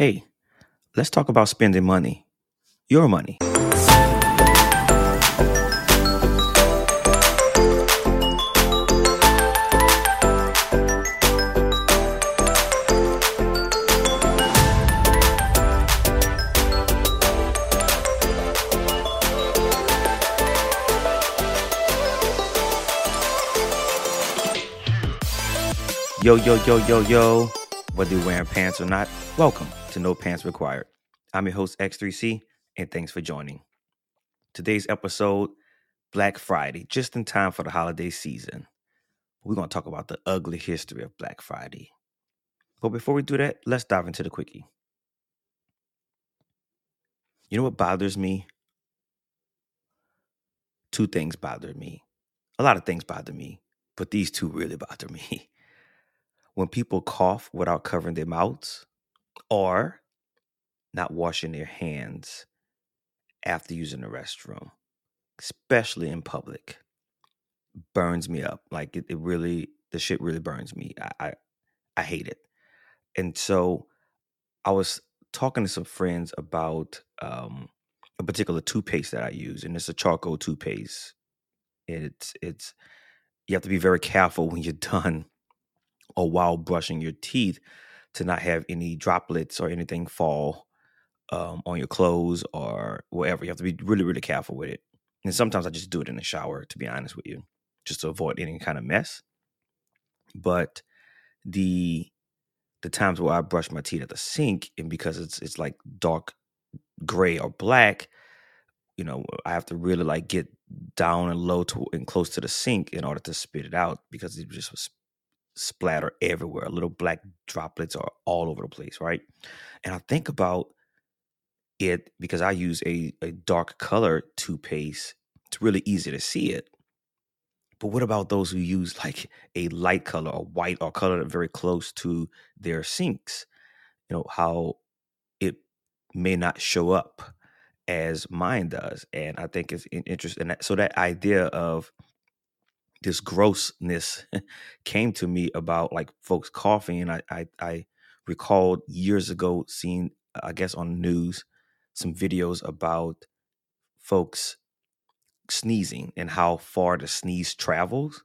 Hey, let's talk about spending money. Your money. Yo, yo, yo, yo, yo. Whether you're wearing pants or not, welcome to No Pants Required. I'm your host, X3C, and thanks for joining. Today's episode, Black Friday, just in time for the holiday season. We're going to talk about the ugly history of Black Friday. But before we do that, let's dive into the quickie. You know what bothers me? Two things bother me. A lot of things bother me, but these two really bother me. When people cough without covering their mouths or not washing their hands after using the restroom, especially in public, burns me up. Like it, it really, the shit really burns me. I, I, I hate it. And so I was talking to some friends about um, a particular toothpaste that I use, and it's a charcoal toothpaste. It's it's you have to be very careful when you're done or while brushing your teeth to not have any droplets or anything fall um, on your clothes or wherever. You have to be really, really careful with it. And sometimes I just do it in the shower, to be honest with you, just to avoid any kind of mess. But the the times where I brush my teeth at the sink, and because it's it's like dark gray or black, you know, I have to really like get down and low to and close to the sink in order to spit it out because it just was splatter everywhere. Little black droplets are all over the place, right? And I think about it because I use a, a dark color toothpaste. It's really easy to see it. But what about those who use like a light color or white or color very close to their sinks? You know, how it may not show up as mine does. And I think it's interesting. So that idea of this grossness came to me about like folks coughing and I, I i recalled years ago seeing i guess on news some videos about folks sneezing and how far the sneeze travels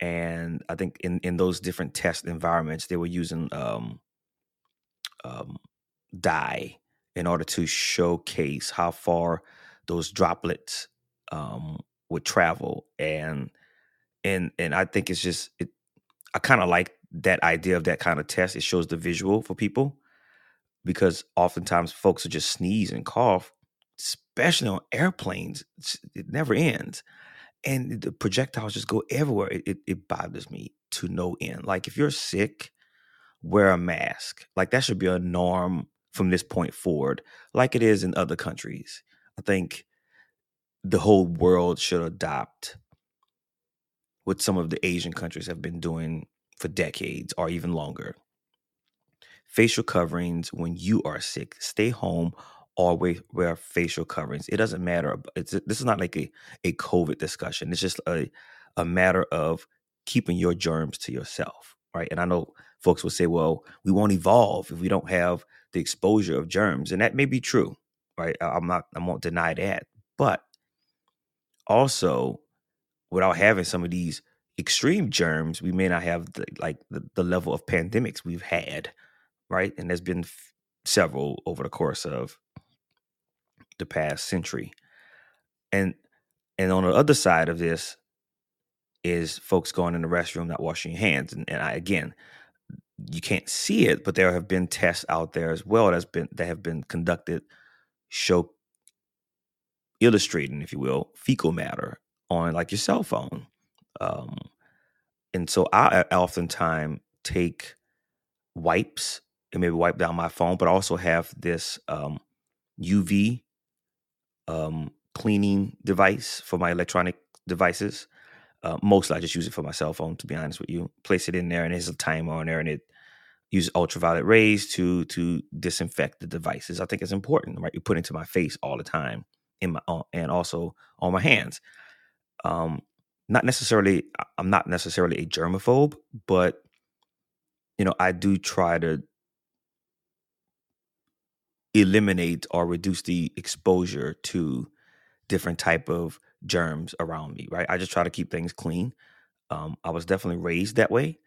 and i think in in those different test environments they were using um um dye in order to showcase how far those droplets um would travel and and and I think it's just it. I kind of like that idea of that kind of test. It shows the visual for people because oftentimes folks will just sneeze and cough, especially on airplanes. it never ends, and the projectiles just go everywhere. It, it, it bothers me to no end. Like if you're sick, wear a mask. Like that should be a norm from this point forward, like it is in other countries. I think the whole world should adopt what some of the Asian countries have been doing for decades or even longer. Facial coverings when you are sick, stay home wear, wear facial coverings. It doesn't matter. It's, this is not like a, a COVID discussion. It's just a, a matter of keeping your germs to yourself, right? And I know folks will say, well, we won't evolve if we don't have the exposure of germs. And that may be true, right? I'm not, I won't deny that. But also, without having some of these extreme germs, we may not have the, like the, the level of pandemics we've had, right? And there's been f- several over the course of the past century. And and on the other side of this is folks going in the restroom not washing your hands. And, and I, again, you can't see it, but there have been tests out there as well that's been that have been conducted show illustrating, if you will, fecal matter on like your cell phone. Um, and so I oftentimes take wipes and maybe wipe down my phone, but I also have this um, UV um, cleaning device for my electronic devices. Uh, mostly I just use it for my cell phone, to be honest with you. Place it in there, and there's a timer on there, and it uses ultraviolet rays to to disinfect the devices. I think it's important, right? You put it into my face all the time, in my uh, and also on my hands um, not necessarily i'm not necessarily a germaphobe but you know i do try to eliminate or reduce the exposure to different type of germs around me right? I just try to keep things clean. Um, i was definitely raised that way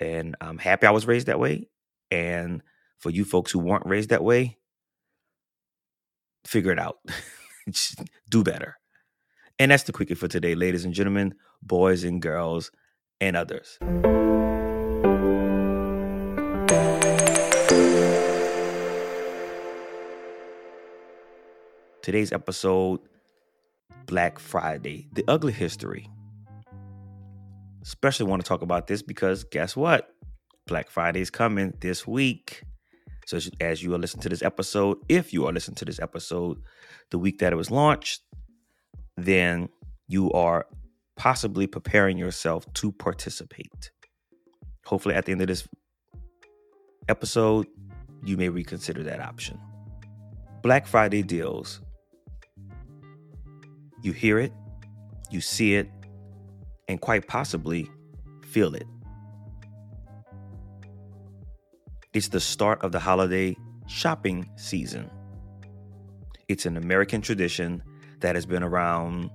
and i'm happy i was raised that way. And for you folks who weren't raised that way figure it out. Do better and that's the quickie for today ladies and gentlemen boys and girls and others Today's episode Black Friday, the ugly history. Especially want to talk about this because guess what? Black Friday is coming this week. So, as you are listening to this episode, if you are listening to this episode the week that it was launched, then you are possibly preparing yourself to participate. Hopefully, at the end of this episode, you may reconsider that option. Black Friday deals you hear it, you see it, and quite possibly feel it. It's the start of the holiday shopping season. It's an American tradition that has been around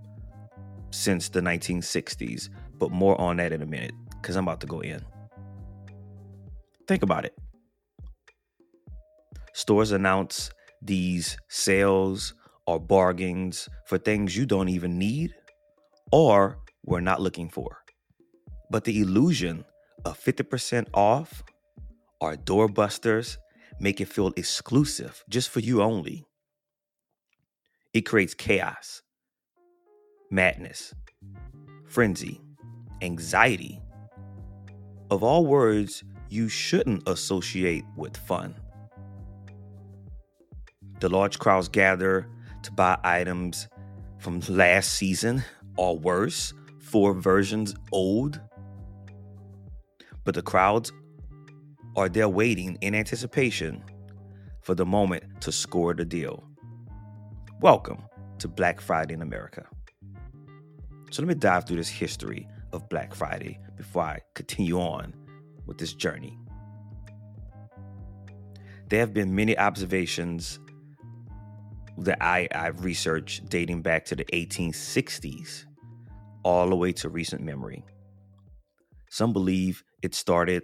since the 1960s, but more on that in a minute because I'm about to go in. Think about it. Stores announce these sales or bargains for things you don't even need or were not looking for. But the illusion of 50% off or doorbusters make it feel exclusive just for you only. It creates chaos, madness, frenzy, anxiety. Of all words you shouldn't associate with fun. The large crowds gather to buy items from last season or worse, four versions old. But the crowds are there waiting in anticipation for the moment to score the deal. Welcome to Black Friday in America. So let me dive through this history of Black Friday before I continue on with this journey. There have been many observations that I, I've researched dating back to the 1860s all the way to recent memory. Some believe it started,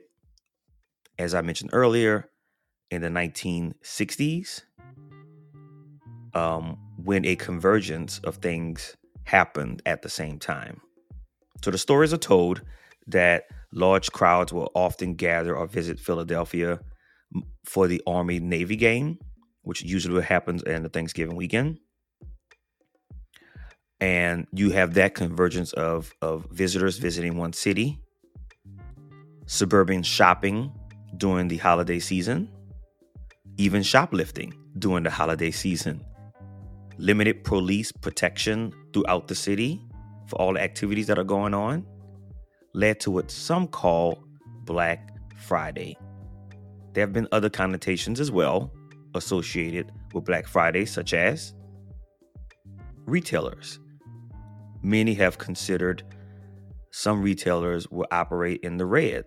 as I mentioned earlier, in the 1960s um, when a convergence of things happened at the same time. So the stories are told that large crowds will often gather or visit Philadelphia for the Army Navy game which usually happens in the Thanksgiving weekend. And you have that convergence of, of visitors visiting one city, suburban shopping during the holiday season, even shoplifting during the holiday season, limited police protection throughout the city for all the activities that are going on, led to what some call Black Friday. There have been other connotations as well, associated with Black Friday, such as retailers. Many have considered some retailers will operate in the red,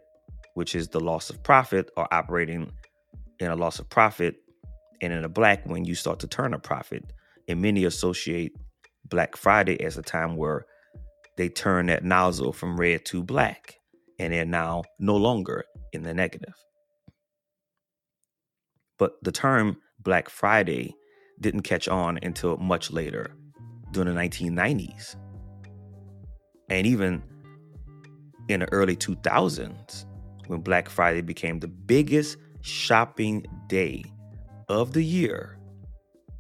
which is the loss of profit, or operating in a loss of profit, and in a black when you start to turn a profit. And many associate Black Friday as a time where they turn that nozzle from red to black, and they're now no longer in the negative. But the term Black Friday didn't catch on until much later, during the 1990s. And even in the early 2000s, when Black Friday became the biggest shopping day of the year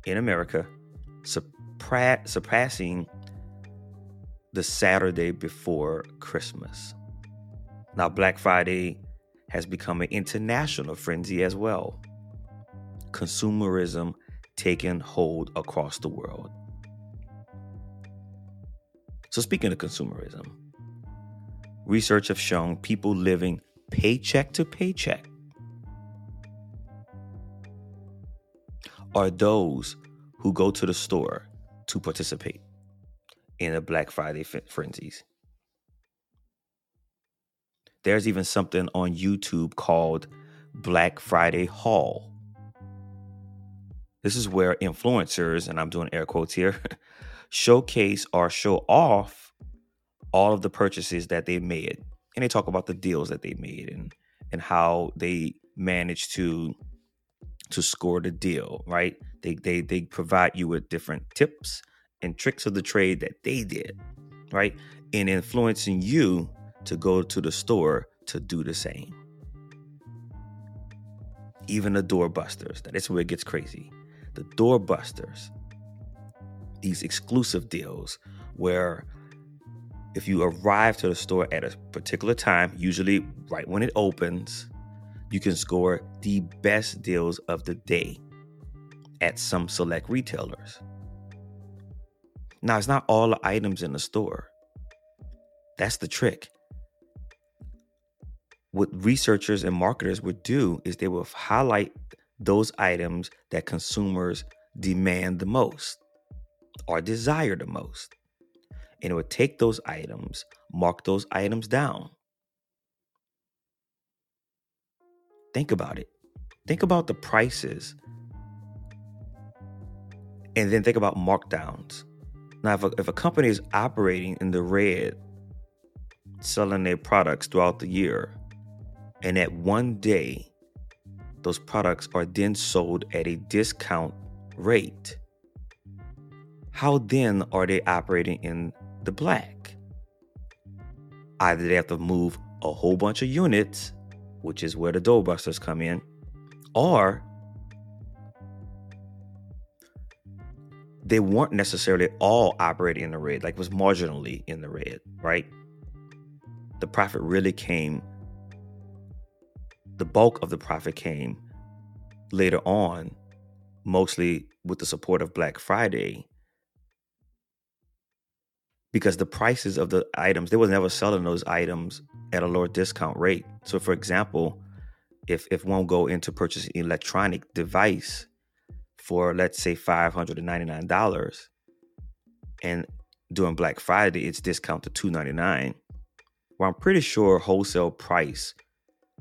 in America, surpa- surpassing the Saturday before Christmas. Now, Black Friday has become an international frenzy as well consumerism taking hold across the world. So, speaking of consumerism, research have shown people living paycheck to paycheck are those who go to the store to participate in the Black Friday frenzies. There's even something on YouTube called Black Friday Haul This is where influencers, and I'm doing air quotes here, showcase or show off all of the purchases that they made. And they talk about the deals that they made and and how they managed to to score the deal, right? They they they provide you with different tips and tricks of the trade that they did, right? In influencing you to go to the store to do the same. Even the doorbusters, that is where it gets crazy. The doorbusters, these exclusive deals where if you arrive to the store at a particular time, usually right when it opens, you can score the best deals of the day at some select retailers. Now, it's not all the items in the store. That's the trick. What researchers and marketers would do is they would highlight those items that consumers demand the most or desire the most. And it would take those items, mark those items down, Think about it. Think about the prices. And then think about markdowns. Now, if a, if a company is operating in the red, selling their products throughout the year, and at one day, those products are then sold at a discount rate, how then are they operating in the black? Either they have to move a whole bunch of units which is where the doorbusters come in, or they weren't necessarily all operating in the red, like was marginally in the red, right? The profit really came, the bulk of the profit came later on, mostly with the support of Black Friday. Because the prices of the items, they was never selling those items at a lower discount rate. So, for example, if if one go into purchase electronic device for let's say five hundred and during Black Friday it's discounted to two ninety nine, well, I'm pretty sure wholesale price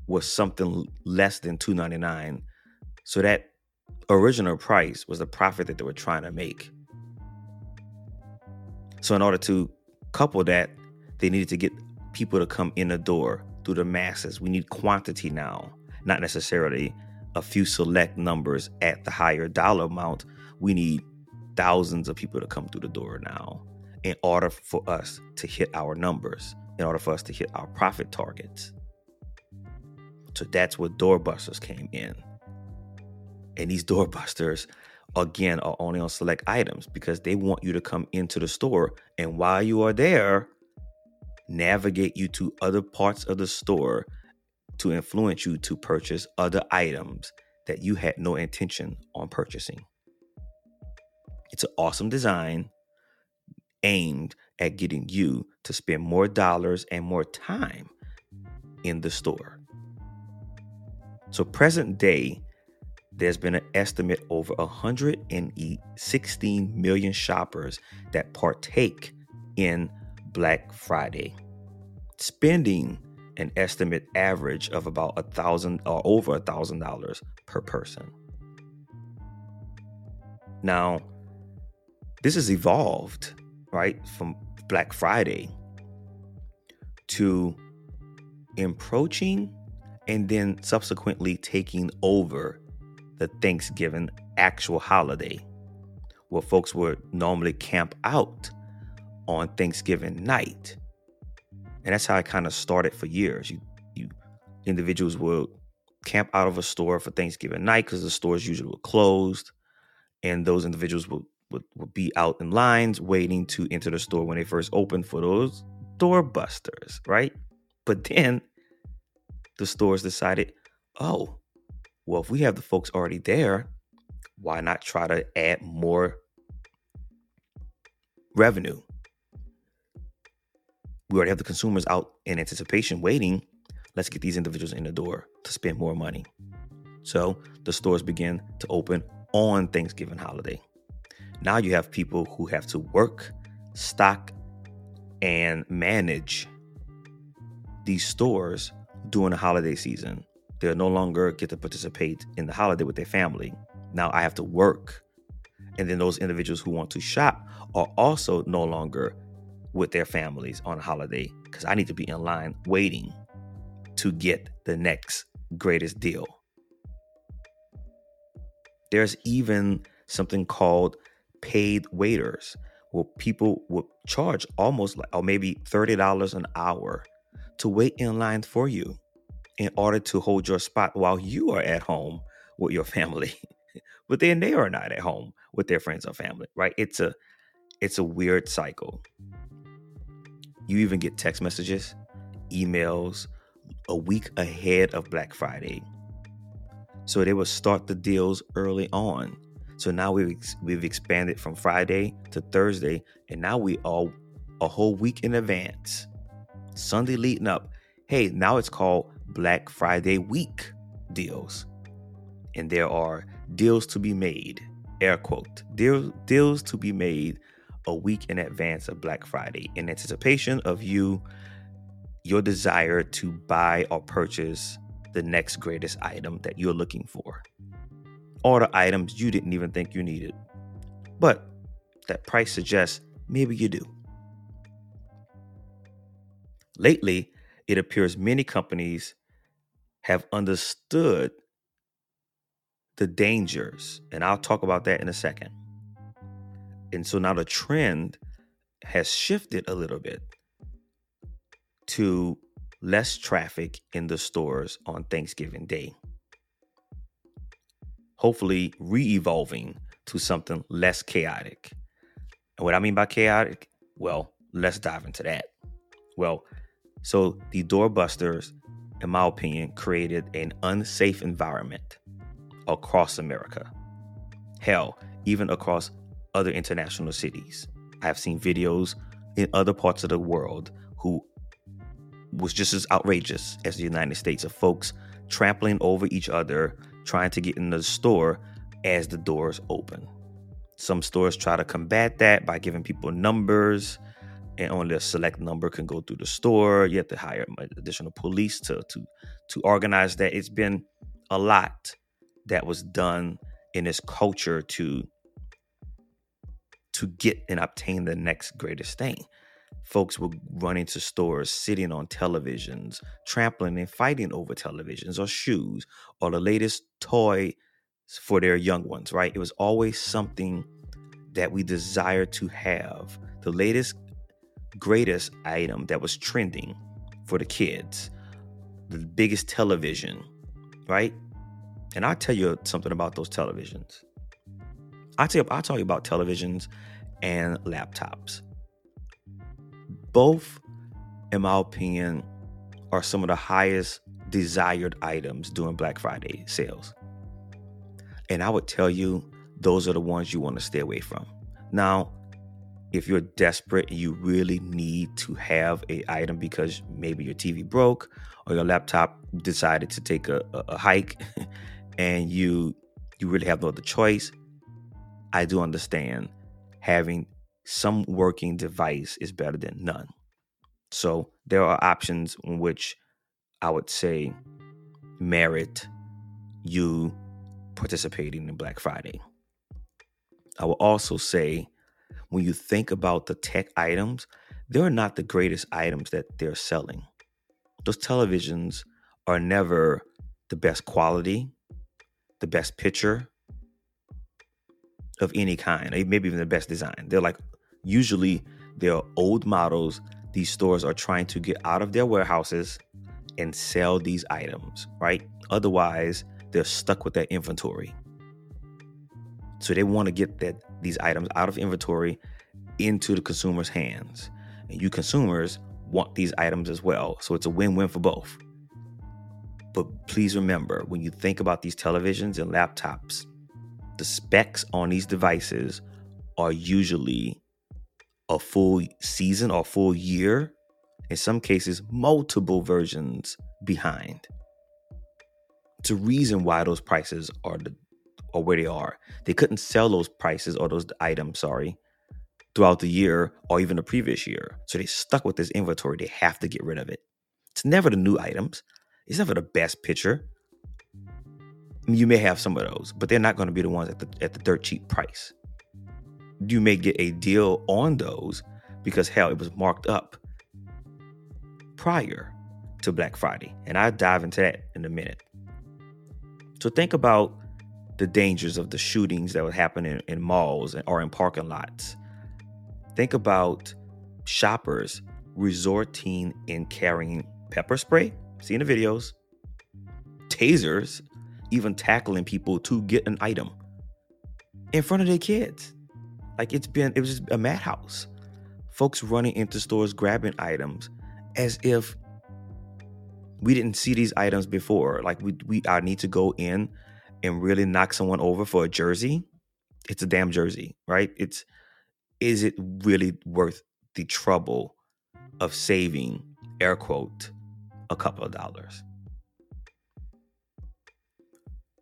was something less than two ninety nine. So that original price was the profit that they were trying to make. So in order to couple that, they needed to get people to come in the door through the masses. We need quantity now, not necessarily a few select numbers at the higher dollar amount. We need thousands of people to come through the door now in order for us to hit our numbers, in order for us to hit our profit targets. So that's where doorbusters came in. And these doorbusters, again, are only on select items because they want you to come into the store. And while you are there, navigate you to other parts of the store to influence you to purchase other items that you had no intention on purchasing. It's an awesome design aimed at getting you to spend more dollars and more time in the store. So, present day, there's been an estimate over 116 million shoppers that partake in Black Friday, spending an estimate average of about a thousand or over a thousand dollars per person. Now, this has evolved, right, from Black Friday to approaching and then subsequently taking over the Thanksgiving actual holiday, where folks would normally camp out on Thanksgiving night. And that's how I kind of started for years. You, you individuals would camp out of a store for Thanksgiving night because the stores usually were closed, and those individuals would, would, would be out in lines waiting to enter the store when they first opened for those doorbusters, right? But then the stores decided, oh, well, if we have the folks already there, why not try to add more revenue? We already have the consumers out in anticipation waiting. Let's get these individuals in the door to spend more money. So the stores begin to open on Thanksgiving holiday. Now you have people who have to work, stock, and manage these stores during the holiday season. They'll no longer get to participate in the holiday with their family. Now I have to work. And then those individuals who want to shop are also no longer with their families on holiday because I need to be in line waiting to get the next greatest deal. There's even something called paid waiters where people will charge almost like or maybe $30 an hour to wait in line for you in order to hold your spot while you are at home with your family. but then they are not at home with their friends or family, right? It's a it's a weird cycle. You even get text messages, emails a week ahead of Black Friday. So they will start the deals early on. So now we've we've expanded from Friday to Thursday, and now we are a whole week in advance. Sunday leading up. Hey, now it's called Black Friday week deals. And there are deals to be made, air quote, deal, deals to be made a week in advance of Black Friday in anticipation of you, your desire to buy or purchase the next greatest item that you're looking for, or the items you didn't even think you needed. But that price suggests maybe you do. Lately, it appears many companies have understood the dangers, and I'll talk about that in a second. And so now the trend has shifted a little bit to less traffic in the stores on Thanksgiving Day. Hopefully, re evolving to something less chaotic. And what I mean by chaotic, well, let's dive into that. Well, so the doorbusters, in my opinion, created an unsafe environment across America. Hell, even across other international cities. I have seen videos in other parts of the world who was just as outrageous as the United States of folks trampling over each other, trying to get in the store as the doors open. Some stores try to combat that by giving people numbers and only a select number can go through the store. You have to hire additional police to to to organize that. It's been a lot that was done in this culture to to get and obtain the next greatest thing. Folks will run into stores sitting on televisions, trampling and fighting over televisions or shoes or the latest toy for their young ones, right? It was always something that we desire to have. The latest greatest item that was trending for the kids, the biggest television, right? And I'll tell you something about those televisions. I'll tell you, I'll tell you about televisions and laptops. Both, in my opinion, are some of the highest desired items during Black Friday sales. And I would tell you, those are the ones you want to stay away from. Now, if you're desperate and you really need to have a item because maybe your TV broke or your laptop decided to take a, a, a hike and you you really have no other choice, I do understand having some working device is better than none. So there are options in which I would say merit you participating in Black Friday. I will also say when you think about the tech items, they're not the greatest items that they're selling. Those televisions are never the best quality, the best picture of any kind, maybe even the best design. They're like usually they're old models. These stores are trying to get out of their warehouses and sell these items, right? Otherwise, they're stuck with that inventory. So they want to get that these items out of inventory into the consumer's hands. And you consumers want these items as well. So it's a win-win for both. But please remember when you think about these televisions and laptops, the specs on these devices are usually a full season or full year, in some cases, multiple versions behind. It's a reason why those prices are the or where they are. They couldn't sell those prices or those items, sorry, throughout the year or even the previous year. So they stuck with this inventory. They have to get rid of it. It's never the new items. It's never the best picture. You may have some of those, but they're not going to be the ones at the at the dirt cheap price. You may get a deal on those because hell, it was marked up prior to Black Friday, and I'll dive into that in a minute. So think about the dangers of the shootings that would happen in, in malls or in parking lots. Think about shoppers resorting in carrying pepper spray, seeing the videos, tasers, even tackling people to get an item in front of their kids. Like it's been, it was just a madhouse. Folks running into stores grabbing items as if we didn't see these items before. Like we, we, I need to go in and really knock someone over for a jersey. It's a damn jersey, right? It's, is it really worth the trouble of saving, air quote, a couple of dollars?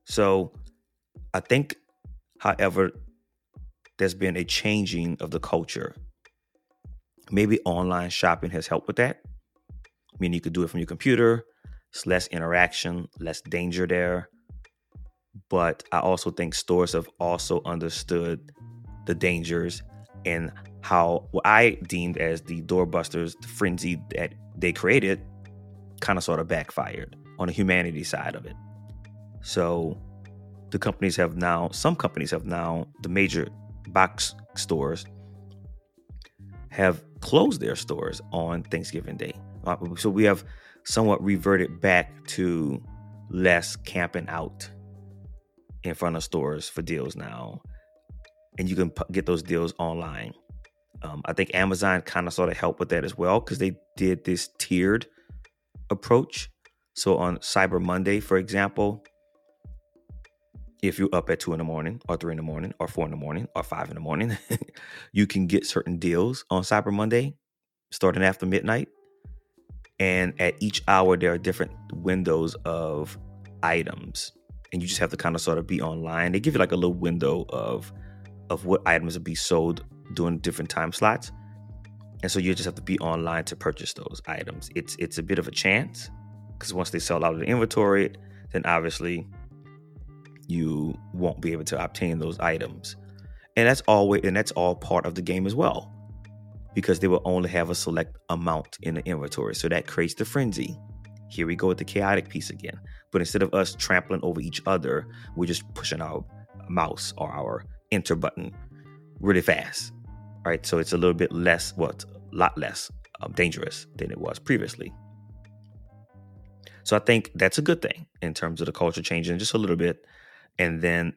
So I think, however, there's been a changing of the culture. Maybe online shopping has helped with that. I mean, you could do it from your computer. It's less interaction, less danger there. But I also think stores have also understood the dangers and how what I deemed as the doorbusters, the frenzy that they created, kind of sort of backfired on the humanity side of it. So the companies have now, some companies have now, the major box stores have closed their stores on Thanksgiving Day. Uh, so we have somewhat reverted back to less camping out in front of stores for deals now. And you can get those deals online. Um, I think Amazon kind of sort of helped with that as well because they did this tiered approach. So on Cyber Monday, for example, if you're up at two in the morning or three in the morning or four in the morning or five in the morning, you can get certain deals on Cyber Monday starting after midnight. And at each hour, there are different windows of items. And you just have to kind of sort of be online. They give you like a little window of of what items will be sold during different time slots. And so you just have to be online to purchase those items. It's it's a bit of a chance because once they sell out of the inventory, then obviously you won't be able to obtain those items. And that's always and that's all part of the game as well. Because they will only have a select amount in the inventory. So that creates the frenzy. Here we go with the chaotic piece again. But instead of us trampling over each other, we're just pushing our mouse or our enter button really fast. Right. So it's a little bit less, what, a lot less um, dangerous than it was previously. So I think that's a good thing in terms of the culture changing just a little bit and then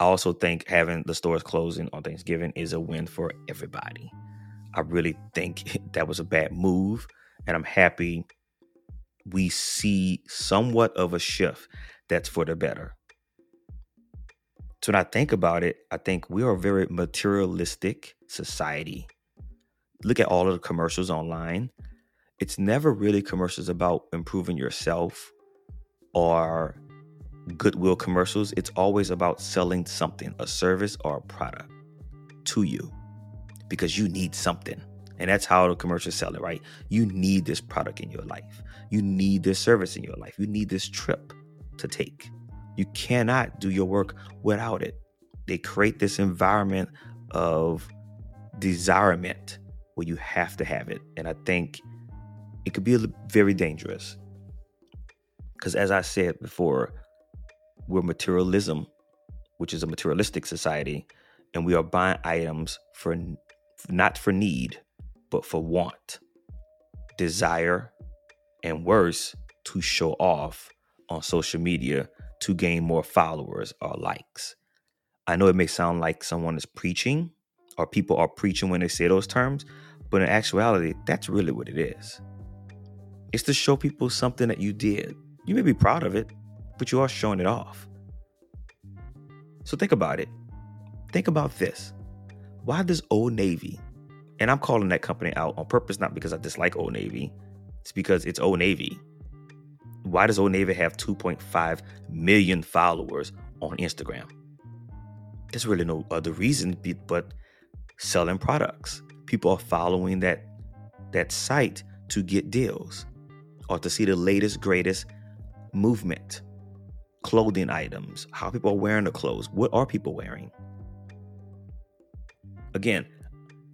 I also think having the stores closing on Thanksgiving is a win for everybody. I really think that was a bad move, and I'm happy we see somewhat of a shift that's for the better. So when I think about it, I think we are a very materialistic society. Look at all of the commercials online. It's never really commercials about improving yourself or Goodwill commercials, it's always about selling something, a service or a product to you because you need something. And that's how the commercials sell it, right? You need this product in your life. You need this service in your life. You need this trip to take. You cannot do your work without it. They create this environment of desirement where you have to have it. And I think it could be very dangerous. Because as I said before, we're materialism, which is a materialistic society, and we are buying items for not for need, but for want, desire, and worse, to show off on social media to gain more followers or likes. I know it may sound like someone is preaching or people are preaching when they say those terms, but in actuality, that's really what it is. It's to show people something that you did. You may be proud of it, but you are showing it off. So think about it. Think about this. Why does Old Navy, and I'm calling that company out on purpose, not because I dislike Old Navy, it's because it's Old Navy. Why does Old Navy have 2.5 million followers on Instagram? There's really no other reason but selling products. People are following that that site to get deals or to see the latest greatest movement clothing items, how people are wearing the clothes. What are people wearing? Again,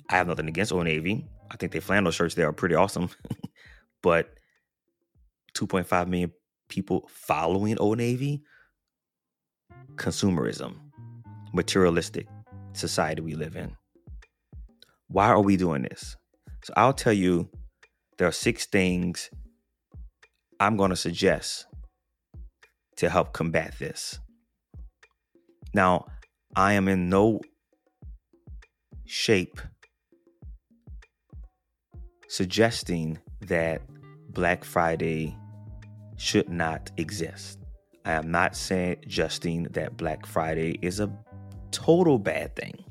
I have nothing against Old Navy. I think their flannel shirts there are pretty awesome. but 2.5 million people following Old Navy, consumerism, materialistic society we live in. Why are we doing this? So I'll tell you there are six things I'm going to suggest to help combat this. Now, I am in no shape suggesting that Black Friday should not exist. I am not suggesting that Black Friday is a total bad thing.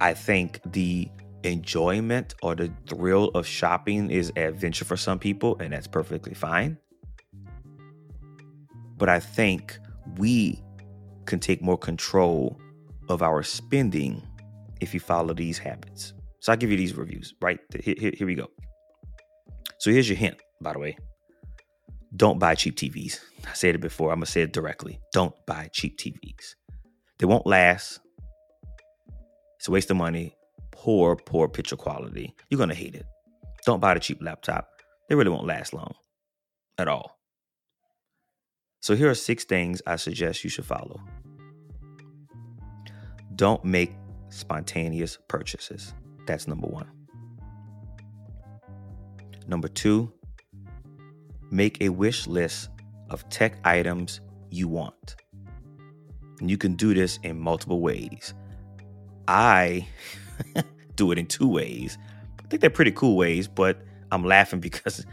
I think the enjoyment or the thrill of shopping is adventure for some people, and that's perfectly fine. But I think we can take more control of our spending if you follow these habits. So I'll give you these reviews, right? Here, here, here we go. So here's your hint, by the way. Don't buy cheap TVs. I said it before. I'm going to say it directly. Don't buy cheap TVs. They won't last. It's a waste of money. Poor, poor picture quality. You're going to hate it. Don't buy the cheap laptop. They really won't last long at all. So here are six things I suggest you should follow. Don't make spontaneous purchases. That's number one. Number two, make a wish list of tech items you want. And you can do this in multiple ways. I do it in two ways. I think they're pretty cool ways, but I'm laughing because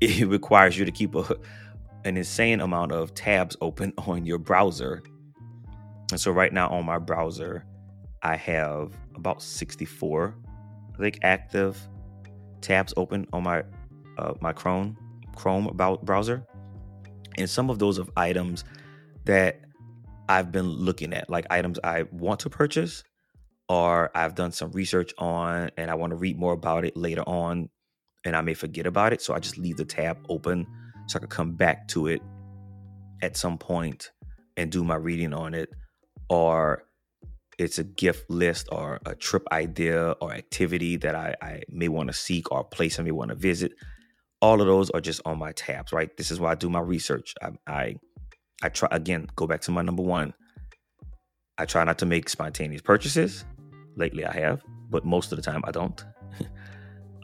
it requires you to keep a, an insane amount of tabs open on your browser. And so right now on my browser, I have about 64 I think active tabs open on my uh, my Chrome Chrome about browser, and some of those of items that I've been looking at, like items I want to purchase, or I've done some research on, and I want to read more about it later on, and I may forget about it, so I just leave the tab open so I can come back to it at some point and do my reading on it, or it's a gift list or a trip idea or activity that I, I may want to seek or a place I may want to visit. All of those are just on my tabs, right? This is why I do my research. I, I, I try again, go back to my number one. I try not to make spontaneous purchases. Lately I have, but most of the time I don't.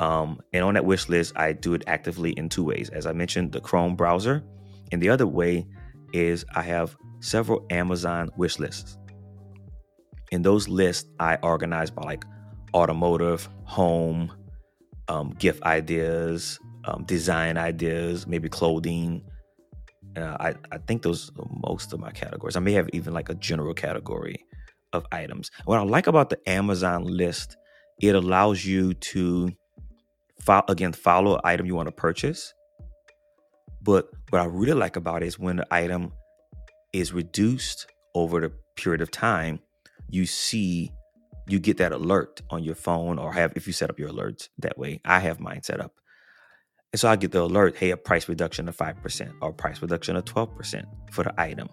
Um, and on that wish list, I do it actively in two ways. As I mentioned, the Chrome browser. And the other way is I have several Amazon wish lists in those lists i organize by like automotive home um, gift ideas um, design ideas maybe clothing uh, I, I think those are most of my categories i may have even like a general category of items what i like about the amazon list it allows you to again follow an item you want to purchase. But what i really like about it is when the item is reduced over the period of time you see you get that alert on your phone or have if you set up your alerts that way. I have mine set up. And so i get the alert hey a price reduction of 5% or price reduction of 12% for the item.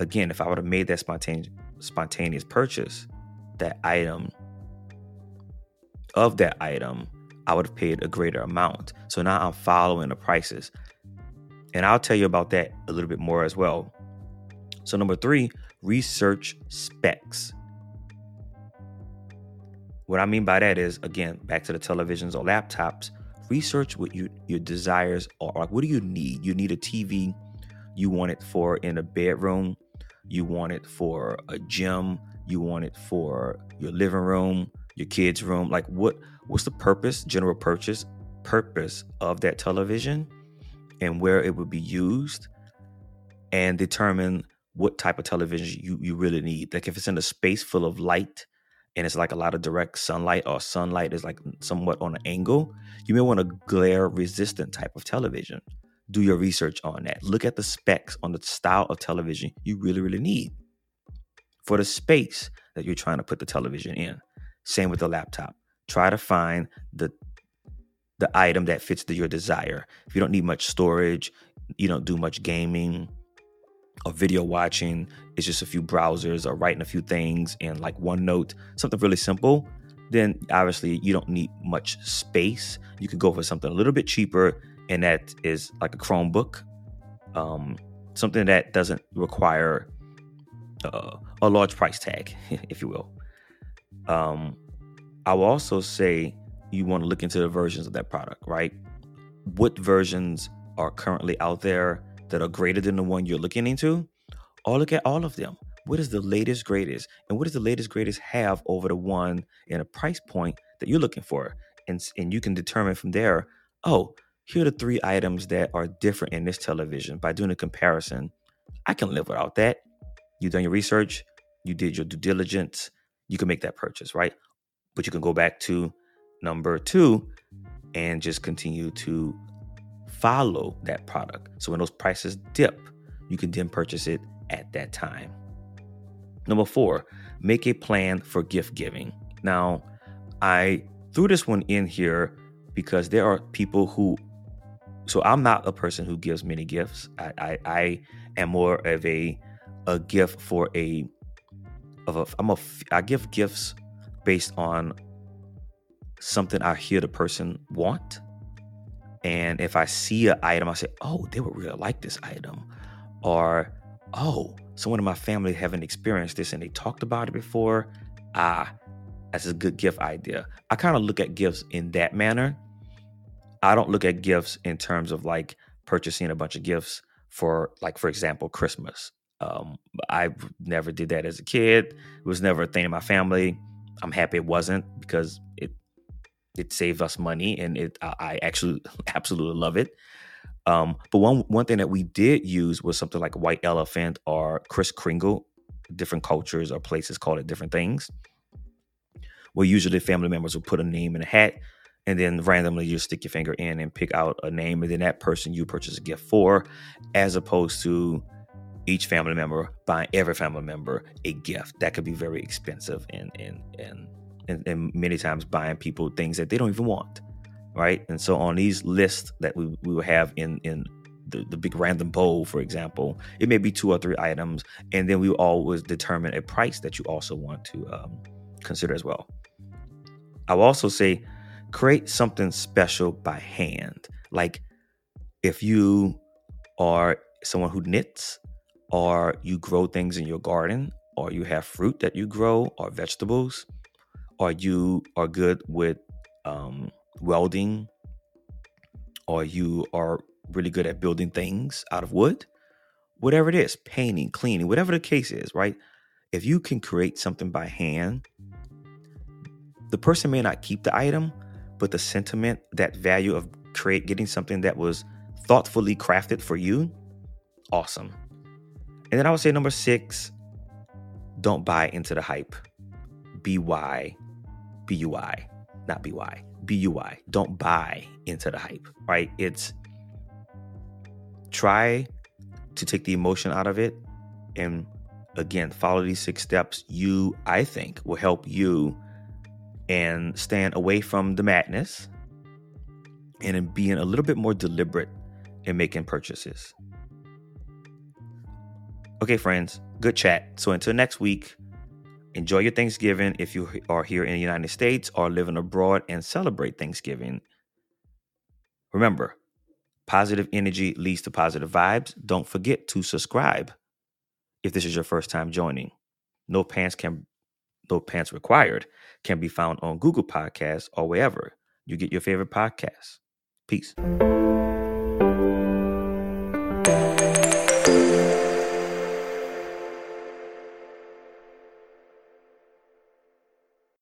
Again if i would have made that spontaneous spontaneous purchase that item of that item i would have paid a greater amount so now i'm following the prices and i'll tell you about that a little bit more as well so number three research specs what I mean by that is, again, back to the televisions or laptops, research what you, your desires are. Like, what do you need? You need a TV. You want it for in a bedroom. You want it for a gym. You want it for your living room, your kids' room. Like, what? What's the purpose, general purchase purpose of that television, and where it would be used, and determine what type of television you you really need. Like, if it's in a space full of light and it's like a lot of direct sunlight or sunlight is like somewhat on an angle, you may want a glare resistant type of television. Do your research on that. Look at the specs on the style of television you really, really need for the space that you're trying to put the television in. Same with the laptop. Try to find the the item that fits the, your desire. If you don't need much storage, you don't do much gaming or video watching, it's just a few browsers or writing a few things in like OneNote, something really simple, then obviously you don't need much space. You could go for something a little bit cheaper, and that is like a Chromebook, um, something that doesn't require uh, a large price tag, if you will. Um, I will also say you want to look into the versions of that product, right? What versions are currently out there that are greater than the one you're looking into? Or look at all of them. What is the latest, greatest? And what does the latest, greatest have over the one in a price point that you're looking for? And, and you can determine from there, oh, here are the three items that are different in this television. By doing a comparison, I can live without that. You've done your research, you did your due diligence, you can make that purchase, right? But you can go back to number two and just continue to follow that product. So when those prices dip, you can then purchase it at that time. Number four, make a plan for gift giving. Now, I threw this one in here because there are people who so I'm not a person who gives many gifts. I, I, I am more of a a gift for a of a I'm a I give gifts based on something I hear the person want. And if I see an item, I say, oh, they would really like this item. Or, oh, someone in my family haven't experienced this and they talked about it before. Ah, that's a good gift idea. I kind of look at gifts in that manner. I don't look at gifts in terms of like purchasing a bunch of gifts for, like, for example, Christmas. Um, I never did that as a kid. It was never a thing in my family. I'm happy it wasn't because it it saved us money and it I actually absolutely love it. Um, but one one thing that we did use was something like white elephant or Kris Kringle. Different cultures or places call it different things. Where usually family members will put a name in a hat and then randomly you stick your finger in and pick out a name and then that person you purchase a gift for, as opposed to each family member buying every family member a gift. That could be very expensive and and and and, and many times buying people things that they don't even want, right? And so on these lists that we, we will have in in the, the big random bowl, for example, it may be two or three items, and then we always determine a price that you also want to um, consider as well. I will also say create something special by hand. Like if you are someone who knits or you grow things in your garden or you have fruit that you grow or vegetables or you are good with um, welding or you are really good at building things out of wood whatever it is painting cleaning whatever the case is right? If you can create something by hand the person may not keep the item but the sentiment that value of create getting something that was thoughtfully crafted for you awesome and then I would say number six, don't buy into the hype. B Y, B U I, not B Y, B U I. Don't buy into the hype, right? It's try to take the emotion out of it and again follow these six steps you i think will help you and stand away from the madness and in being a little bit more deliberate in making purchases Okay, friends, good chat. So until next week, enjoy your Thanksgiving if you are here in the United States or living abroad and celebrate Thanksgiving. Remember, positive energy leads to positive vibes. Don't forget to subscribe if this is your first time joining. No pants can no pants required can be found on Google Podcasts or wherever you get your favorite podcasts. Peace.